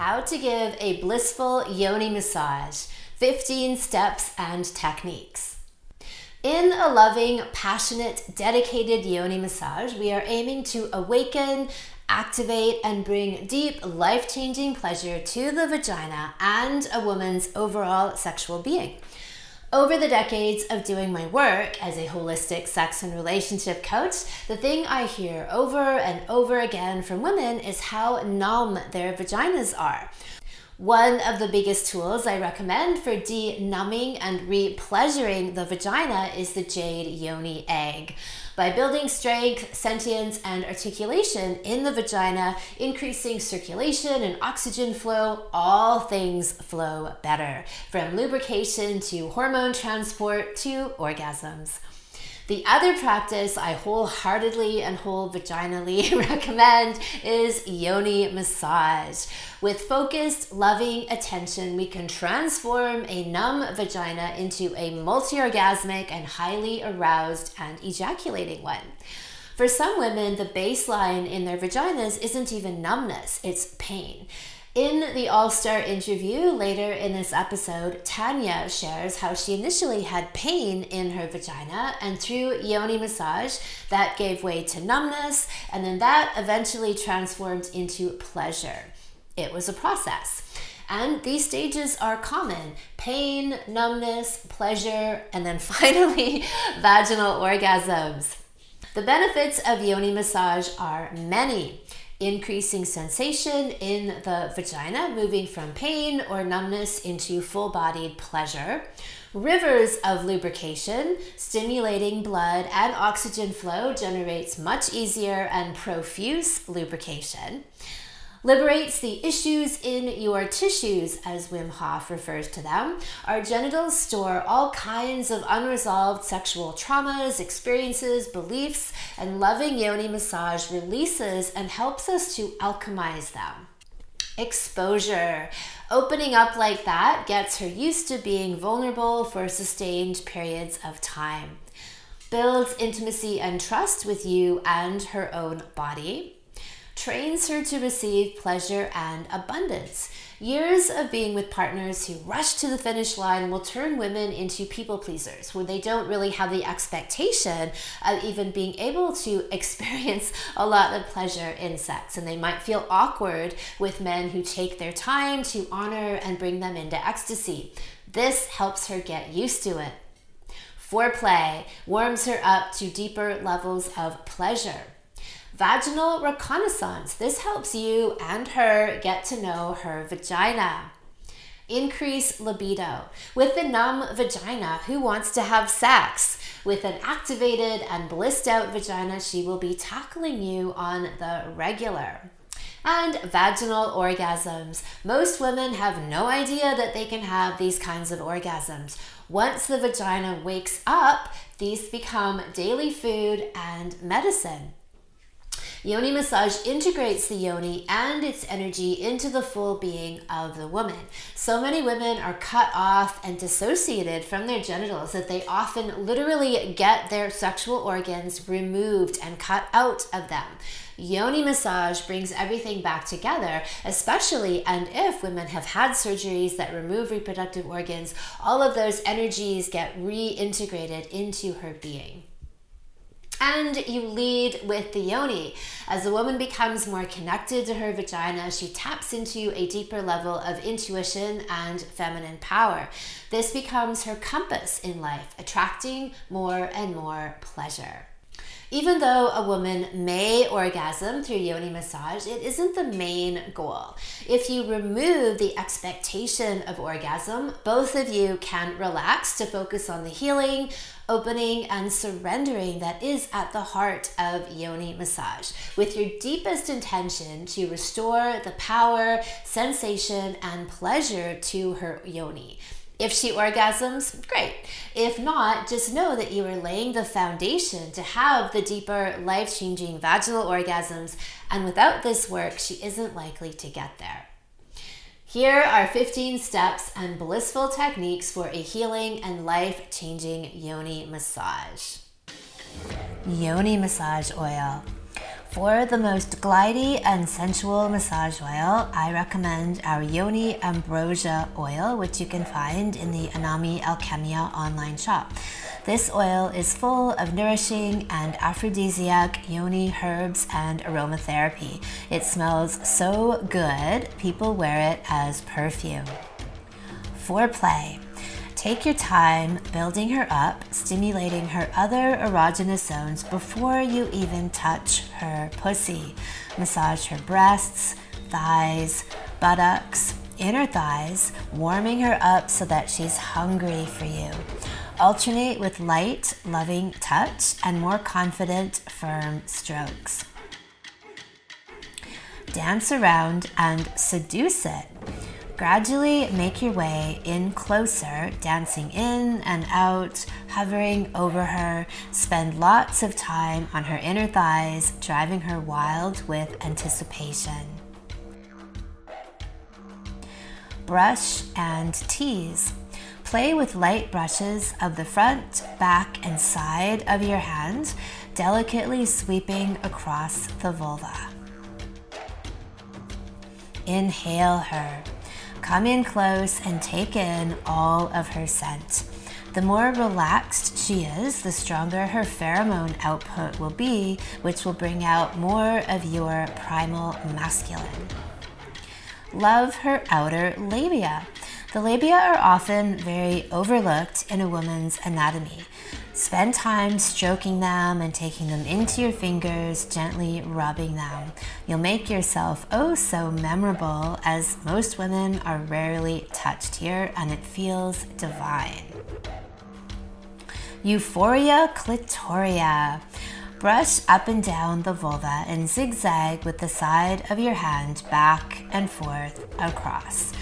How to give a blissful yoni massage 15 steps and techniques. In a loving, passionate, dedicated yoni massage, we are aiming to awaken, activate, and bring deep, life changing pleasure to the vagina and a woman's overall sexual being. Over the decades of doing my work as a holistic sex and relationship coach, the thing I hear over and over again from women is how numb their vaginas are. One of the biggest tools I recommend for de numbing and re pleasuring the vagina is the jade yoni egg by building strength, sentience, and articulation in the vagina, increasing circulation and oxygen flow, all things flow better, from lubrication to hormone transport to orgasms. The other practice I wholeheartedly and whole vaginally recommend is yoni massage. With focused, loving attention, we can transform a numb vagina into a multi orgasmic and highly aroused and ejaculating one. For some women, the baseline in their vaginas isn't even numbness, it's pain. In the All Star interview later in this episode, Tanya shares how she initially had pain in her vagina, and through yoni massage, that gave way to numbness, and then that eventually transformed into pleasure. It was a process. And these stages are common pain, numbness, pleasure, and then finally, vaginal orgasms. The benefits of yoni massage are many increasing sensation in the vagina, moving from pain or numbness into full bodied pleasure. Rivers of lubrication, stimulating blood and oxygen flow generates much easier and profuse lubrication liberates the issues in your tissues, as Wim Hof refers to them. Our genitals store all kinds of unresolved sexual traumas, experiences, beliefs, and loving yoni massage releases and helps us to alchemize them. Exposure. Opening up like that gets her used to being vulnerable for sustained periods of time. Builds intimacy and trust with you and her own body trains her to receive pleasure and abundance. Years of being with partners who rush to the finish line will turn women into people pleasers, where they don't really have the expectation of even being able to experience a lot of pleasure in sex. And they might feel awkward with men who take their time to honor and bring them into ecstasy. This helps her get used to it. Foreplay warms her up to deeper levels of pleasure. Vaginal reconnaissance. This helps you and her get to know her vagina. Increase libido. With the numb vagina, who wants to have sex? With an activated and blissed out vagina, she will be tackling you on the regular. And vaginal orgasms. Most women have no idea that they can have these kinds of orgasms. Once the vagina wakes up, these become daily food and medicine. Yoni massage integrates the yoni and its energy into the full being of the woman. So many women are cut off and dissociated from their genitals that they often literally get their sexual organs removed and cut out of them. Yoni massage brings everything back together, especially and if women have had surgeries that remove reproductive organs, all of those energies get reintegrated into her being and you lead with the yoni. As a woman becomes more connected to her vagina, she taps into a deeper level of intuition and feminine power. This becomes her compass in life, attracting more and more pleasure. Even though a woman may orgasm through yoni massage, it isn't the main goal. If you remove the expectation of orgasm, both of you can relax to focus on the healing, opening, and surrendering that is at the heart of yoni massage, with your deepest intention to restore the power, sensation, and pleasure to her yoni. If she orgasms, great. If not, just know that you are laying the foundation to have the deeper, life changing vaginal orgasms, and without this work, she isn't likely to get there. Here are 15 steps and blissful techniques for a healing and life changing yoni massage. Yoni massage oil. For the most glidey and sensual massage oil, I recommend our Yoni Ambrosia oil, which you can find in the Anami Alchemia online shop. This oil is full of nourishing and aphrodisiac yoni herbs and aromatherapy. It smells so good, people wear it as perfume. Foreplay. Take your time building her up, stimulating her other erogenous zones before you even touch her pussy. Massage her breasts, thighs, buttocks, inner thighs, warming her up so that she's hungry for you. Alternate with light, loving touch and more confident, firm strokes. Dance around and seduce it. Gradually make your way in closer, dancing in and out, hovering over her. Spend lots of time on her inner thighs, driving her wild with anticipation. Brush and tease. Play with light brushes of the front, back, and side of your hand, delicately sweeping across the vulva. Inhale her. Come in close and take in all of her scent. The more relaxed she is, the stronger her pheromone output will be, which will bring out more of your primal masculine. Love her outer labia. The labia are often very overlooked in a woman's anatomy. Spend time stroking them and taking them into your fingers, gently rubbing them. You'll make yourself oh so memorable, as most women are rarely touched here and it feels divine. Euphoria clitoria. Brush up and down the vulva and zigzag with the side of your hand back and forth across.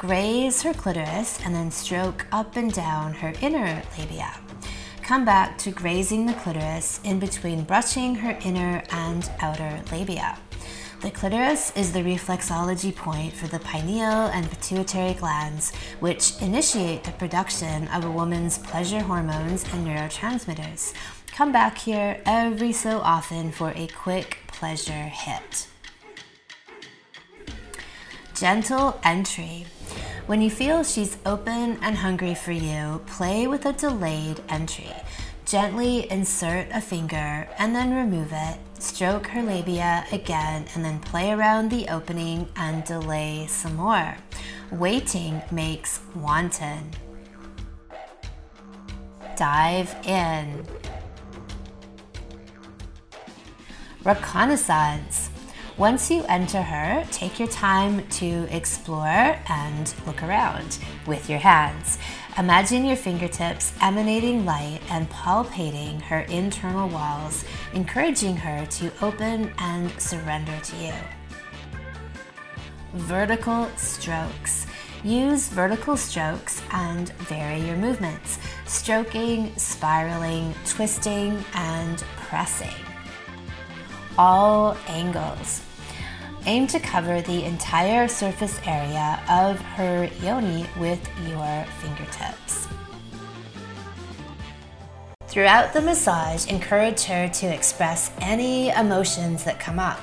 Graze her clitoris and then stroke up and down her inner labia come back to grazing the clitoris in between brushing her inner and outer labia. The clitoris is the reflexology point for the pineal and pituitary glands, which initiate the production of a woman's pleasure hormones and neurotransmitters. Come back here every so often for a quick pleasure hit. Gentle entry. When you feel she's open and hungry for you, play with a delayed entry. Gently insert a finger and then remove it. Stroke her labia again and then play around the opening and delay some more. Waiting makes wanton. Dive in. Reconnaissance. Once you enter her, take your time to explore and look around with your hands. Imagine your fingertips emanating light and palpating her internal walls, encouraging her to open and surrender to you. Vertical strokes. Use vertical strokes and vary your movements, stroking, spiraling, twisting, and pressing. All angles. Aim to cover the entire surface area of her yoni with your fingertips. Throughout the massage, encourage her to express any emotions that come up.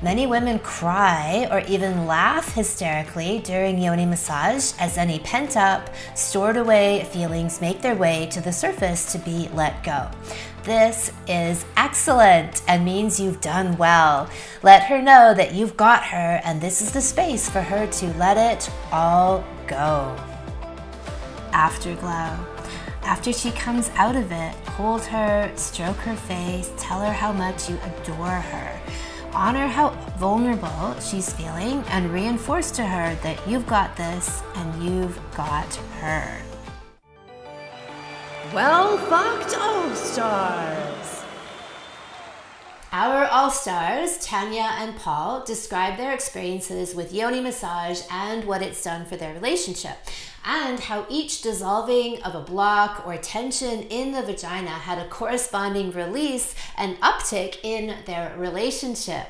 Many women cry or even laugh hysterically during yoni massage as any pent up, stored away feelings make their way to the surface to be let go. This is excellent and means you've done well. Let her know that you've got her and this is the space for her to let it all go. Afterglow. After she comes out of it, hold her, stroke her face, tell her how much you adore her. Honor how vulnerable she's feeling and reinforce to her that you've got this and you've got her. Well fucked All Stars! Our All Stars, Tanya and Paul, describe their experiences with yoni massage and what it's done for their relationship and how each dissolving of a block or tension in the vagina had a corresponding release and uptick in their relationship.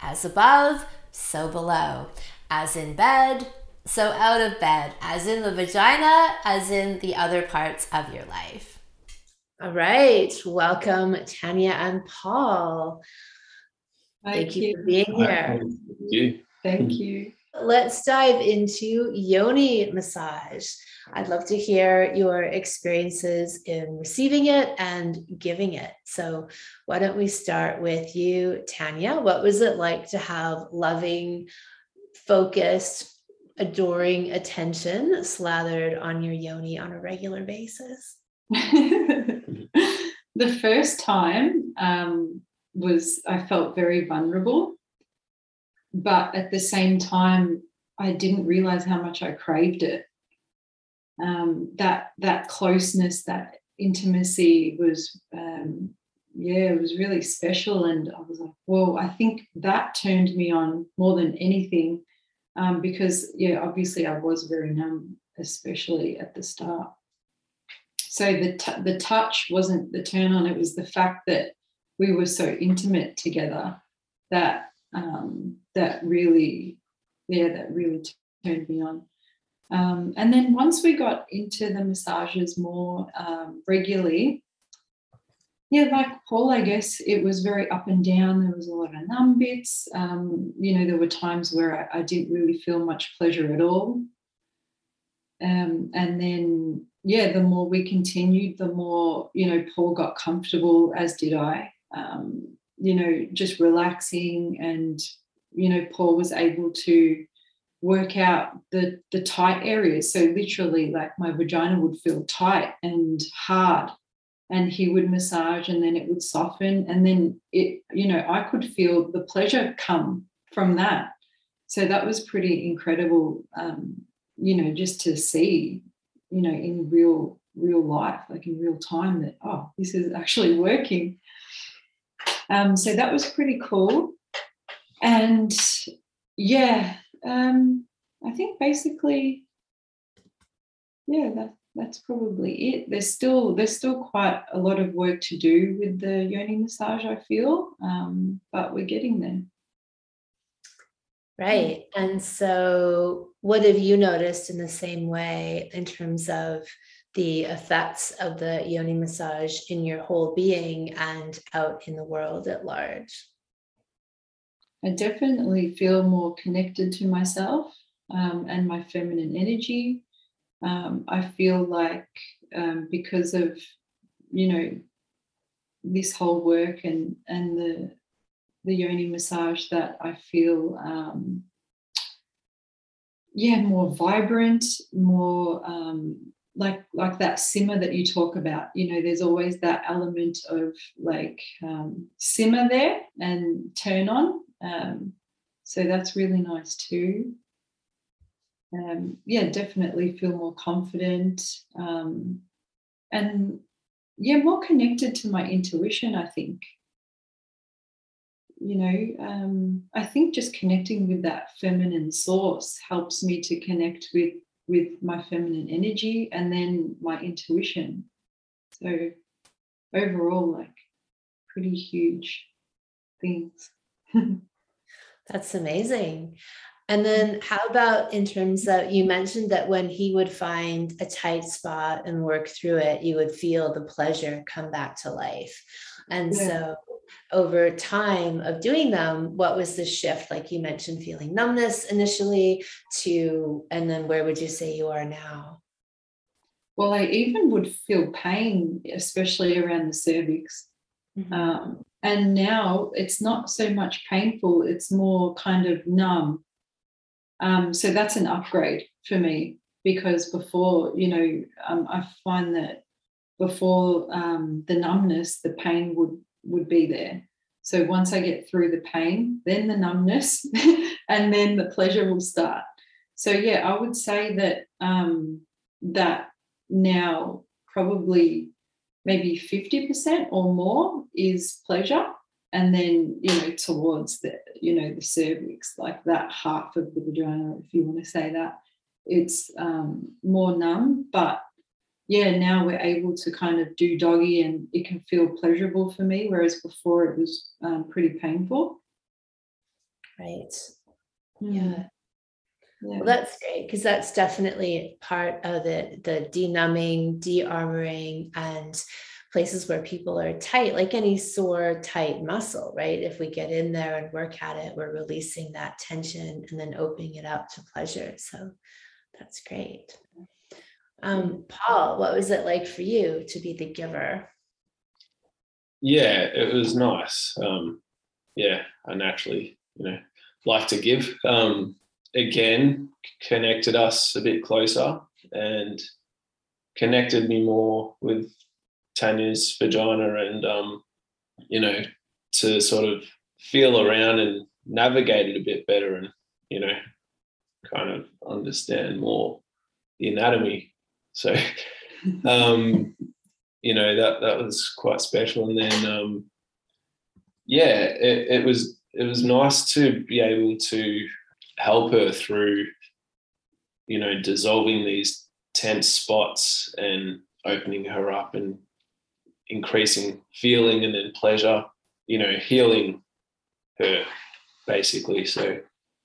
As above, so below. As in bed, so out of bed. As in the vagina, as in the other parts of your life. All right. Welcome, Tanya and Paul. Thank, Thank you. you for being here. Thank you. Thank you. Let's dive into yoni massage. I'd love to hear your experiences in receiving it and giving it. So, why don't we start with you, Tanya? What was it like to have loving, focused, adoring attention slathered on your yoni on a regular basis? the first time um, was I felt very vulnerable but at the same time, I didn't realize how much I craved it. Um, that that closeness, that intimacy was, um, yeah, it was really special. And I was like, whoa, I think that turned me on more than anything, um, because yeah, obviously I was very numb, especially at the start. So the t- the touch wasn't the turn on; it was the fact that we were so intimate together that um, that really, yeah, that really turned me on. Um, and then once we got into the massages more um, regularly, yeah, like Paul, I guess it was very up and down. There was a lot of numb bits. Um, you know, there were times where I, I, didn't really feel much pleasure at all. Um, and then, yeah, the more we continued, the more, you know, Paul got comfortable, as did I. Um, you know, just relaxing and, you know, Paul was able to work out the the tight areas. So literally like my vagina would feel tight and hard and he would massage and then it would soften. And then it you know i could feel the pleasure come from that. So that was pretty incredible um, you know just to see you know in real real life like in real time that oh this is actually working. Um, so that was pretty cool. And yeah, um, I think basically, yeah, that, that's probably it. There's still there's still quite a lot of work to do with the yoni massage. I feel, um, but we're getting there. Right. And so, what have you noticed in the same way in terms of the effects of the yoni massage in your whole being and out in the world at large? I definitely feel more connected to myself um, and my feminine energy. Um, I feel like um, because of, you know, this whole work and and the the yoni massage that I feel um, yeah more vibrant, more um, like like that simmer that you talk about you know there's always that element of like um, simmer there and turn on um, so that's really nice too um, yeah definitely feel more confident um, and yeah more connected to my intuition i think you know um, i think just connecting with that feminine source helps me to connect with with my feminine energy and then my intuition. So overall, like pretty huge things. That's amazing. And then, how about in terms of you mentioned that when he would find a tight spot and work through it, you would feel the pleasure come back to life. And yeah. so, over time of doing them, what was the shift? Like you mentioned, feeling numbness initially to, and then where would you say you are now? Well, I even would feel pain, especially around the cervix. Mm-hmm. Um, and now it's not so much painful, it's more kind of numb. Um, so that's an upgrade for me because before, you know, um, I find that before um, the numbness, the pain would would be there. So once I get through the pain, then the numbness, and then the pleasure will start. So yeah, I would say that um, that now probably maybe 50% or more is pleasure and then you know towards the you know the cervix like that half of the vagina if you want to say that it's um, more numb but yeah, now we're able to kind of do doggy and it can feel pleasurable for me, whereas before it was um, pretty painful. Right. Mm. Yeah. yeah. Well, that's great because that's definitely part of the the denumbing, de-armoring, and places where people are tight, like any sore, tight muscle, right? If we get in there and work at it, we're releasing that tension and then opening it up to pleasure. So that's great. Um, Paul, what was it like for you to be the giver? Yeah, it was nice. Um, yeah, I naturally, you know, like to give. Um, again, connected us a bit closer and connected me more with Tanya's vagina and, um, you know, to sort of feel around and navigate it a bit better and, you know, kind of understand more the anatomy. So, um, you know, that that was quite special. And then, um, yeah, it, it was it was nice to be able to help her through, you know, dissolving these tense spots and opening her up and increasing feeling and then pleasure, you know, healing her basically. So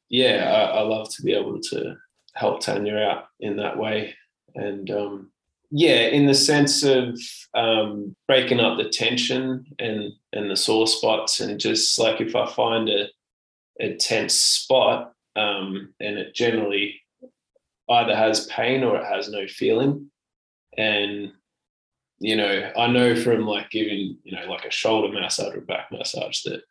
yeah, I, I love to be able to help Tanya out in that way. And um, yeah, in the sense of um, breaking up the tension and and the sore spots, and just like if I find a a tense spot, um, and it generally either has pain or it has no feeling, and you know, I know from like giving you know like a shoulder massage or back massage that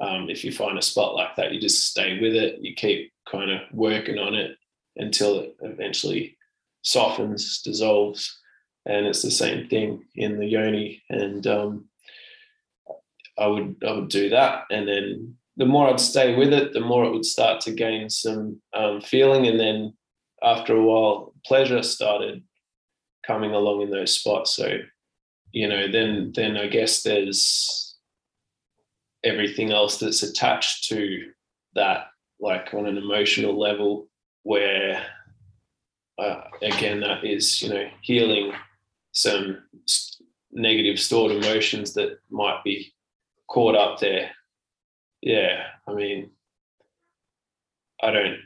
um, if you find a spot like that, you just stay with it. You keep kind of working on it until it eventually softens, dissolves. And it's the same thing in the yoni. And um, I would I would do that, and then the more I'd stay with it, the more it would start to gain some um, feeling, and then after a while, pleasure started coming along in those spots. So, you know, then then I guess there's everything else that's attached to that, like on an emotional level, where uh, again, that is, you know, healing some negative stored emotions that might be caught up there. Yeah, I mean, I don't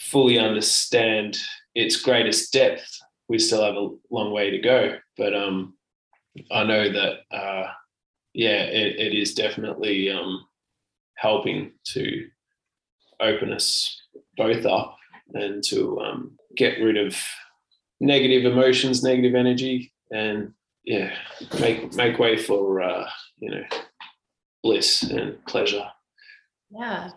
fully understand its greatest depth. We still have a long way to go, but um, I know that uh, yeah, it, it is definitely um, helping to open us both up and to um, get rid of negative emotions, negative energy, and yeah, make make way for uh, you know bliss and pleasure. Yeah.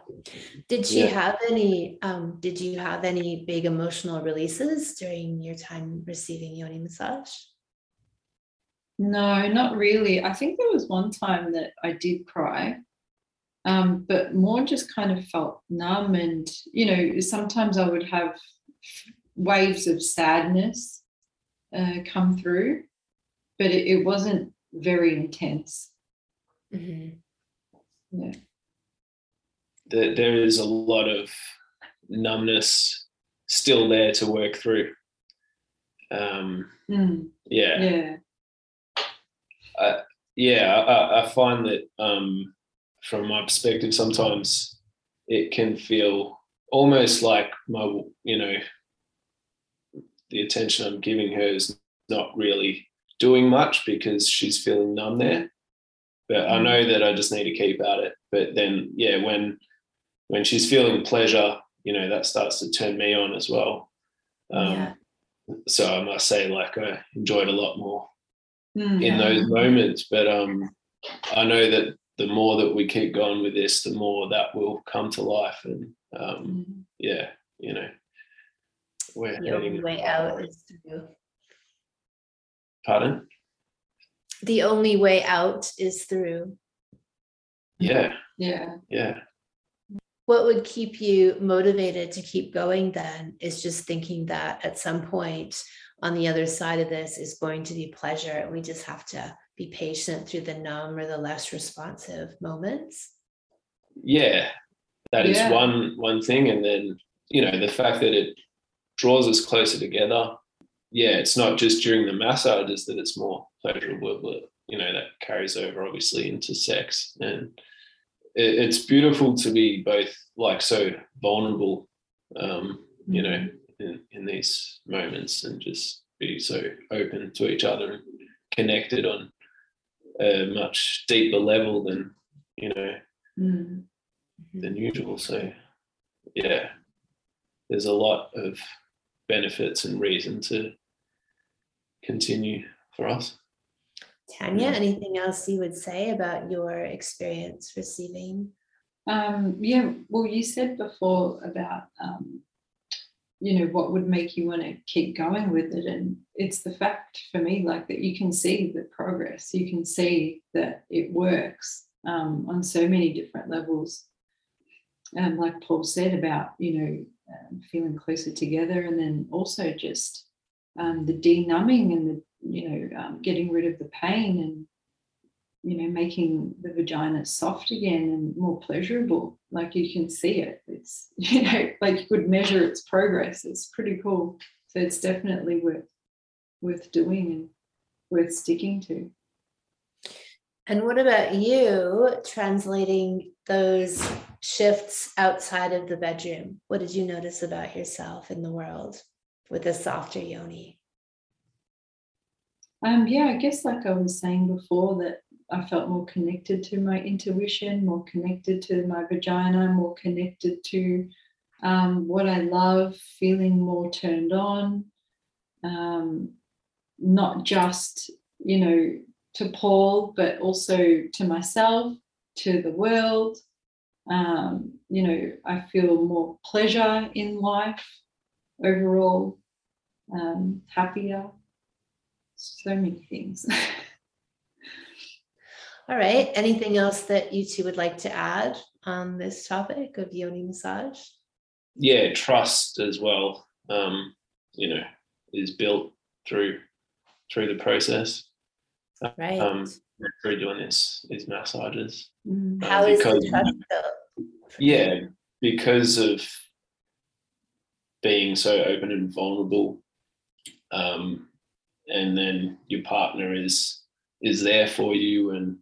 Did she yeah. have any? Um, did you have any big emotional releases during your time receiving yoni massage? No, not really. I think there was one time that I did cry, um, but more just kind of felt numb. And, you know, sometimes I would have waves of sadness uh, come through, but it, it wasn't very intense. Mm-hmm. Yeah. There, there is a lot of numbness still there to work through. Um, mm. Yeah. Yeah I, yeah, I, I, find that um, from my perspective, sometimes it can feel almost like my, you know, the attention I'm giving her is not really doing much because she's feeling numb there. But I know that I just need to keep at it. But then, yeah, when when she's feeling pleasure, you know, that starts to turn me on as well. Um, yeah. So I must say, like, I enjoyed a lot more mm, in those moments. But um, I know that the more that we keep going with this, the more that will come to life. And um, mm. yeah, you know, we're the only way out is through. Pardon? The only way out is through. Yeah. Yeah. Yeah. What would keep you motivated to keep going then is just thinking that at some point on the other side of this is going to be pleasure. And we just have to be patient through the numb or the less responsive moments. Yeah, that is yeah. one one thing. And then, you know, the fact that it draws us closer together. Yeah, it's not just during the massages that it's more pleasurable, but you know, that carries over obviously into sex. And it, it's beautiful to be both like so vulnerable, um, you know, mm-hmm in, in these moments and just be so open to each other and connected on a much deeper level than you know Mm. than usual. So yeah, there's a lot of benefits and reason to continue for us. Tanya, anything else you would say about your experience receiving? Um, yeah, well, you said before about, um, you know, what would make you want to keep going with it. And it's the fact for me, like that you can see the progress, you can see that it works um, on so many different levels. And like Paul said about, you know, um, feeling closer together and then also just um, the denumbing and the, you know, um, getting rid of the pain and you know, making the vagina soft again and more pleasurable. Like you can see it. It's, you know, like you could measure its progress. It's pretty cool. So it's definitely worth worth doing and worth sticking to. And what about you translating those shifts outside of the bedroom? What did you notice about yourself in the world with a softer yoni? Um, yeah, I guess like I was saying before that I felt more connected to my intuition, more connected to my vagina, more connected to um, what I love, feeling more turned on, um, not just, you know, to Paul, but also to myself, to the world. Um, you know, I feel more pleasure in life overall, um, happier, so many things. All right. Anything else that you two would like to add on this topic of yoni massage? Yeah, trust as well. Um, you know, is built through through the process. Right. Um, through doing this these massages. Mm. How is the because- trust built? Yeah, because of being so open and vulnerable, um, and then your partner is is there for you and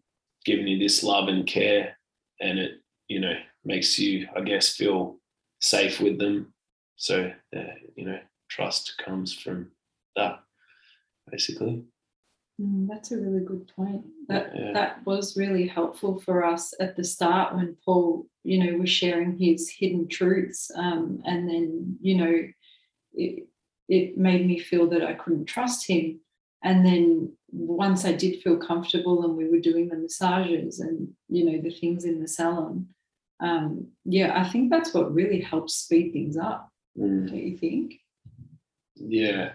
giving you this love and care, and it you know makes you, I guess, feel safe with them. So uh, you know, trust comes from that, basically. Mm, that's a really good point. That Yeah. that was really helpful for us at the start when Paul, you know, was sharing his hidden truths, um, and then you know, it it made me feel that I couldn't trust him. And then once I did feel comfortable, and we were doing the massages and you know the things in the salon, um, yeah, I think that's what really helps speed things up. Mm, Don't you think? Yeah,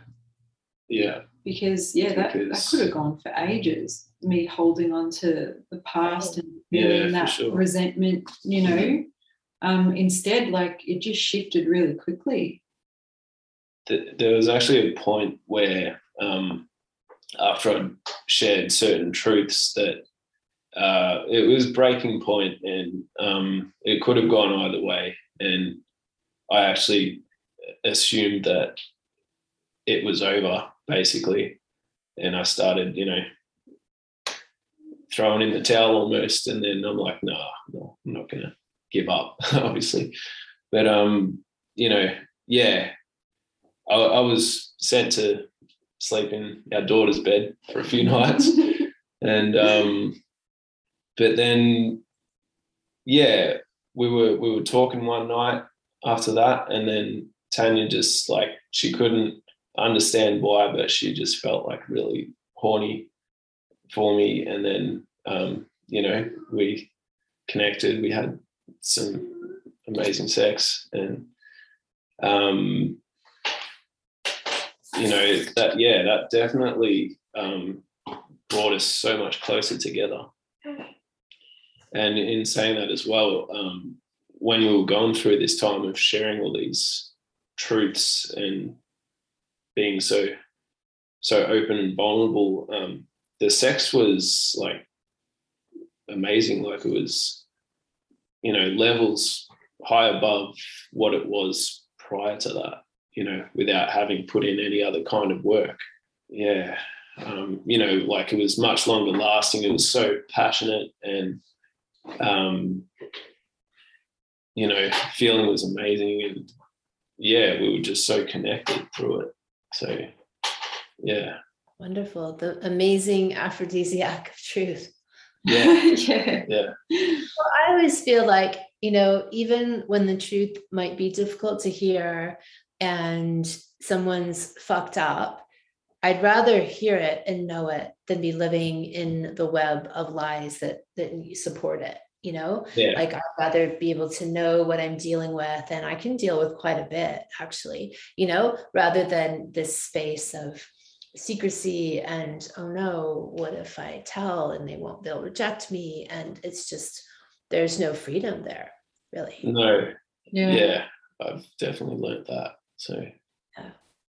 yeah, because yeah that, that could have gone for ages me holding on to the past and feeling for that sure. resentment you know um instead like it just shifted really quickly there was actually a point where um, after I'd shared certain truths that uh, it was breaking point and um, it could have gone either way. And I actually assumed that it was over basically. And I started you know throwing in the towel almost. And then I'm like no no I'm not gonna give up obviously. But um you know yeah I, I was sent to sleep in our daughter's bed for a few nights, and um, but then, yeah, we were we were talking one night after that, and then Tanya just like she couldn't understand why, but she just felt like really horny for me, and then um, you know we connected, we had some amazing sex, and um, you know that yeah that definitely um, brought us so much closer together. And in saying that as well um, when we were going through this time of sharing all these truths and being so so open and vulnerable um, the sex was like amazing. Like it was you know levels high above what it was prior to that you know, without having put in any other kind of work. Yeah. Um, you know, like it was much longer lasting. It was so passionate and, um, you know, feeling was amazing. And yeah, we were just so connected through it. So, yeah, Wonderful. The amazing aphrodisiac of truth. Yeah. yeah. Yeah. Well, I always feel like, you know, even when the truth might be difficult to hear and someone's fucked up, I'd rather hear it and know it than be living in the web of lies that that support it. You know, Yeah. like I'd rather be able to know what I'm dealing with, and I can deal with quite a bit actually. You know, rather than this space of secrecy and oh no, what if I tell and they won't? They'll reject me, and it's just there's no freedom there, really. No. Yeah. Yeah. I've definitely learned that. So yeah.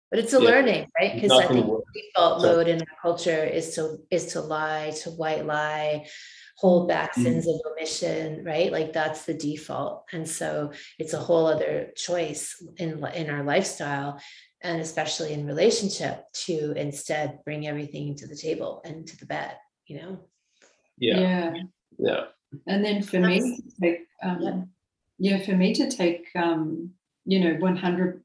But it's a Yeah. learning, right? Because I think worse. the default So- mode in our culture is to is to lie, to white lie, hold back Mm. sins of omission, right? Like that's the default. And so it's a whole other choice in in our lifestyle and especially in relationship to instead bring everything to the table and to the bed, you know? yeah. yeah. Yeah. And then for me That's- to take, um, yeah, for me to take, um, you know, 100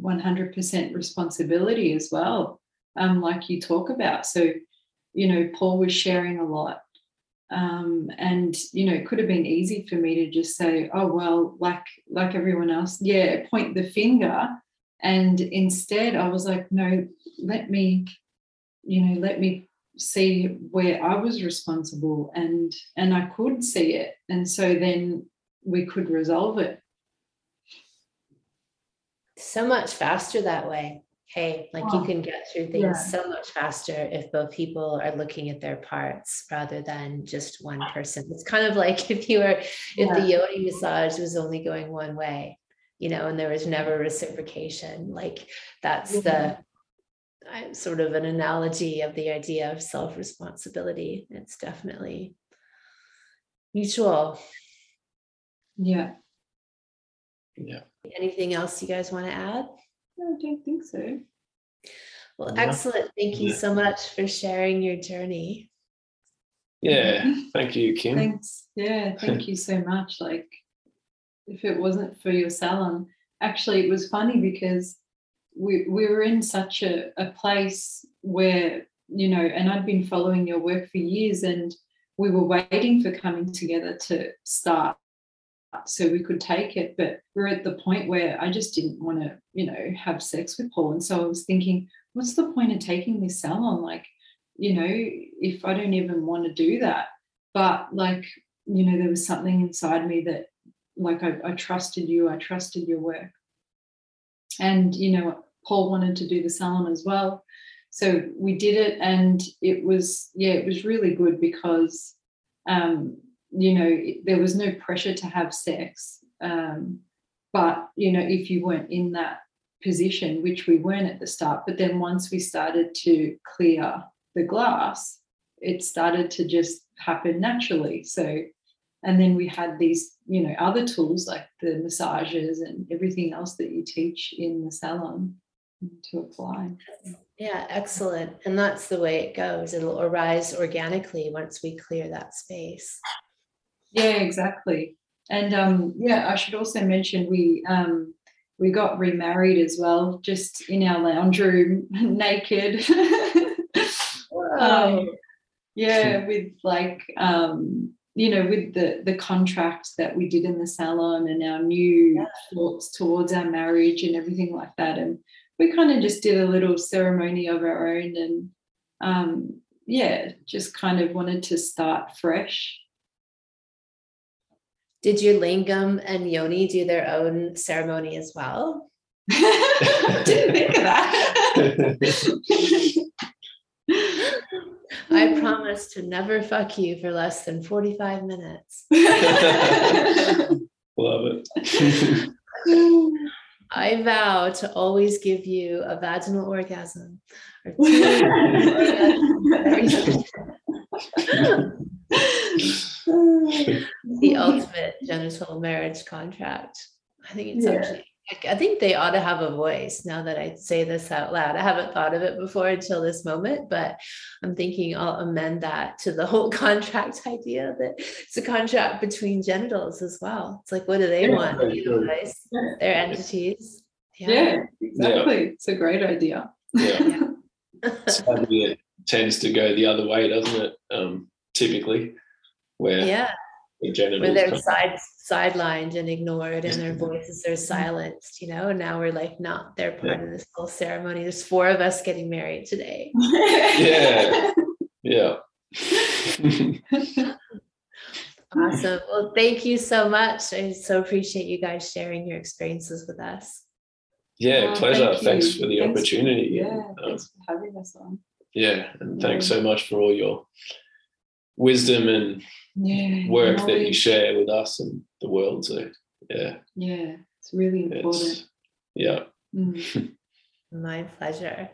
100% responsibility as well, um, like you talk about. So, you know, Paul was sharing a lot. Um, and you know, it could have been easy for me to just say, "Oh well, like like everyone else, yeah, point the finger." And instead, I was like, "No, let me, you know, let me see where I was responsible and and I could see it and so then we could resolve it so much faster that way. Hey, like you can get through things yeah. so much faster if both people are looking at their parts rather than just one person. It's kind of like if you were, if the yoni massage was only going one way, you know, and there was never reciprocation. Like that's the I, sort of an analogy of the idea of self responsibility. It's definitely mutual. yeah Yeah. Anything else you guys want to add? No, I don't think so Well, Yeah. excellent. Thank you Yeah. so much for sharing your journey. Yeah. Thank you, Kim. thanks yeah thank you so much like if it wasn't for your salon actually it was funny because we, we were in such a, a place where you know and i'd been following your work for years and we were waiting for coming together to start so we could take it but we're at the point where i just didn't want to you know have sex with paul. And so i was thinking what's the point of taking this salon? Like you know if i don't even want to do that. But like you know there was something inside me that like I, I trusted you i trusted your work. And you know paul wanted to do the salon as well. So we did it and it was yeah it was really good because um you know there was no pressure to have sex um but you know if you weren't in that position which we weren't at the start but then once we started to clear the glass it started to just happen naturally so and then we had these you know other tools like the massages and everything else that you teach in the salon to apply Yeah, excellent. And that's the way it goes. It'll arise organically once we clear that space. Yeah exactly. And um yeah i should also mention we um we got remarried as well just in our lounge room naked. Um, yeah with like um you know with the the contract that we did in the salon and our new thoughts towards our marriage and everything like that. And we kind of just did a little ceremony of our own and um yeah just kind of wanted to start fresh Did your lingam and yoni do their own ceremony as well? didn't think of that I promise to never fuck you for less than 45 minutes. Love it. I vow to always give you a vaginal orgasm. Or two orgasms every- the ultimate genital marriage contract. I think it's Yeah. actually, I- I think they ought to have a voice now that I say this out loud. I haven't thought of it before until this moment, but I'm thinking I'll amend that to the whole contract idea that it's a contract between genitals as well. It's like, what do they Yeah, want? very You true. guys, their entities. yeah exactly it's a great idea Yeah. sadly it tends to go the other way, doesn't it? Um, typically, where yeah, the where genitals they're side sidelined and ignored, and their voices are silenced. You know, and now we're like, not they're part of this whole ceremony. There's four of us getting married today. Yeah. yeah. Awesome. Well, thank you so much. I so appreciate you guys sharing your experiences with us. yeah, Oh, pleasure. thank Thanks for the Thanks- opportunity. Yeah, and, um, thanks for having us on. yeah, and thanks so much for all your wisdom and Yeah. work that you share with us and the world. So yeah, Yeah, it's really important. it's yeah. Mm. My pleasure.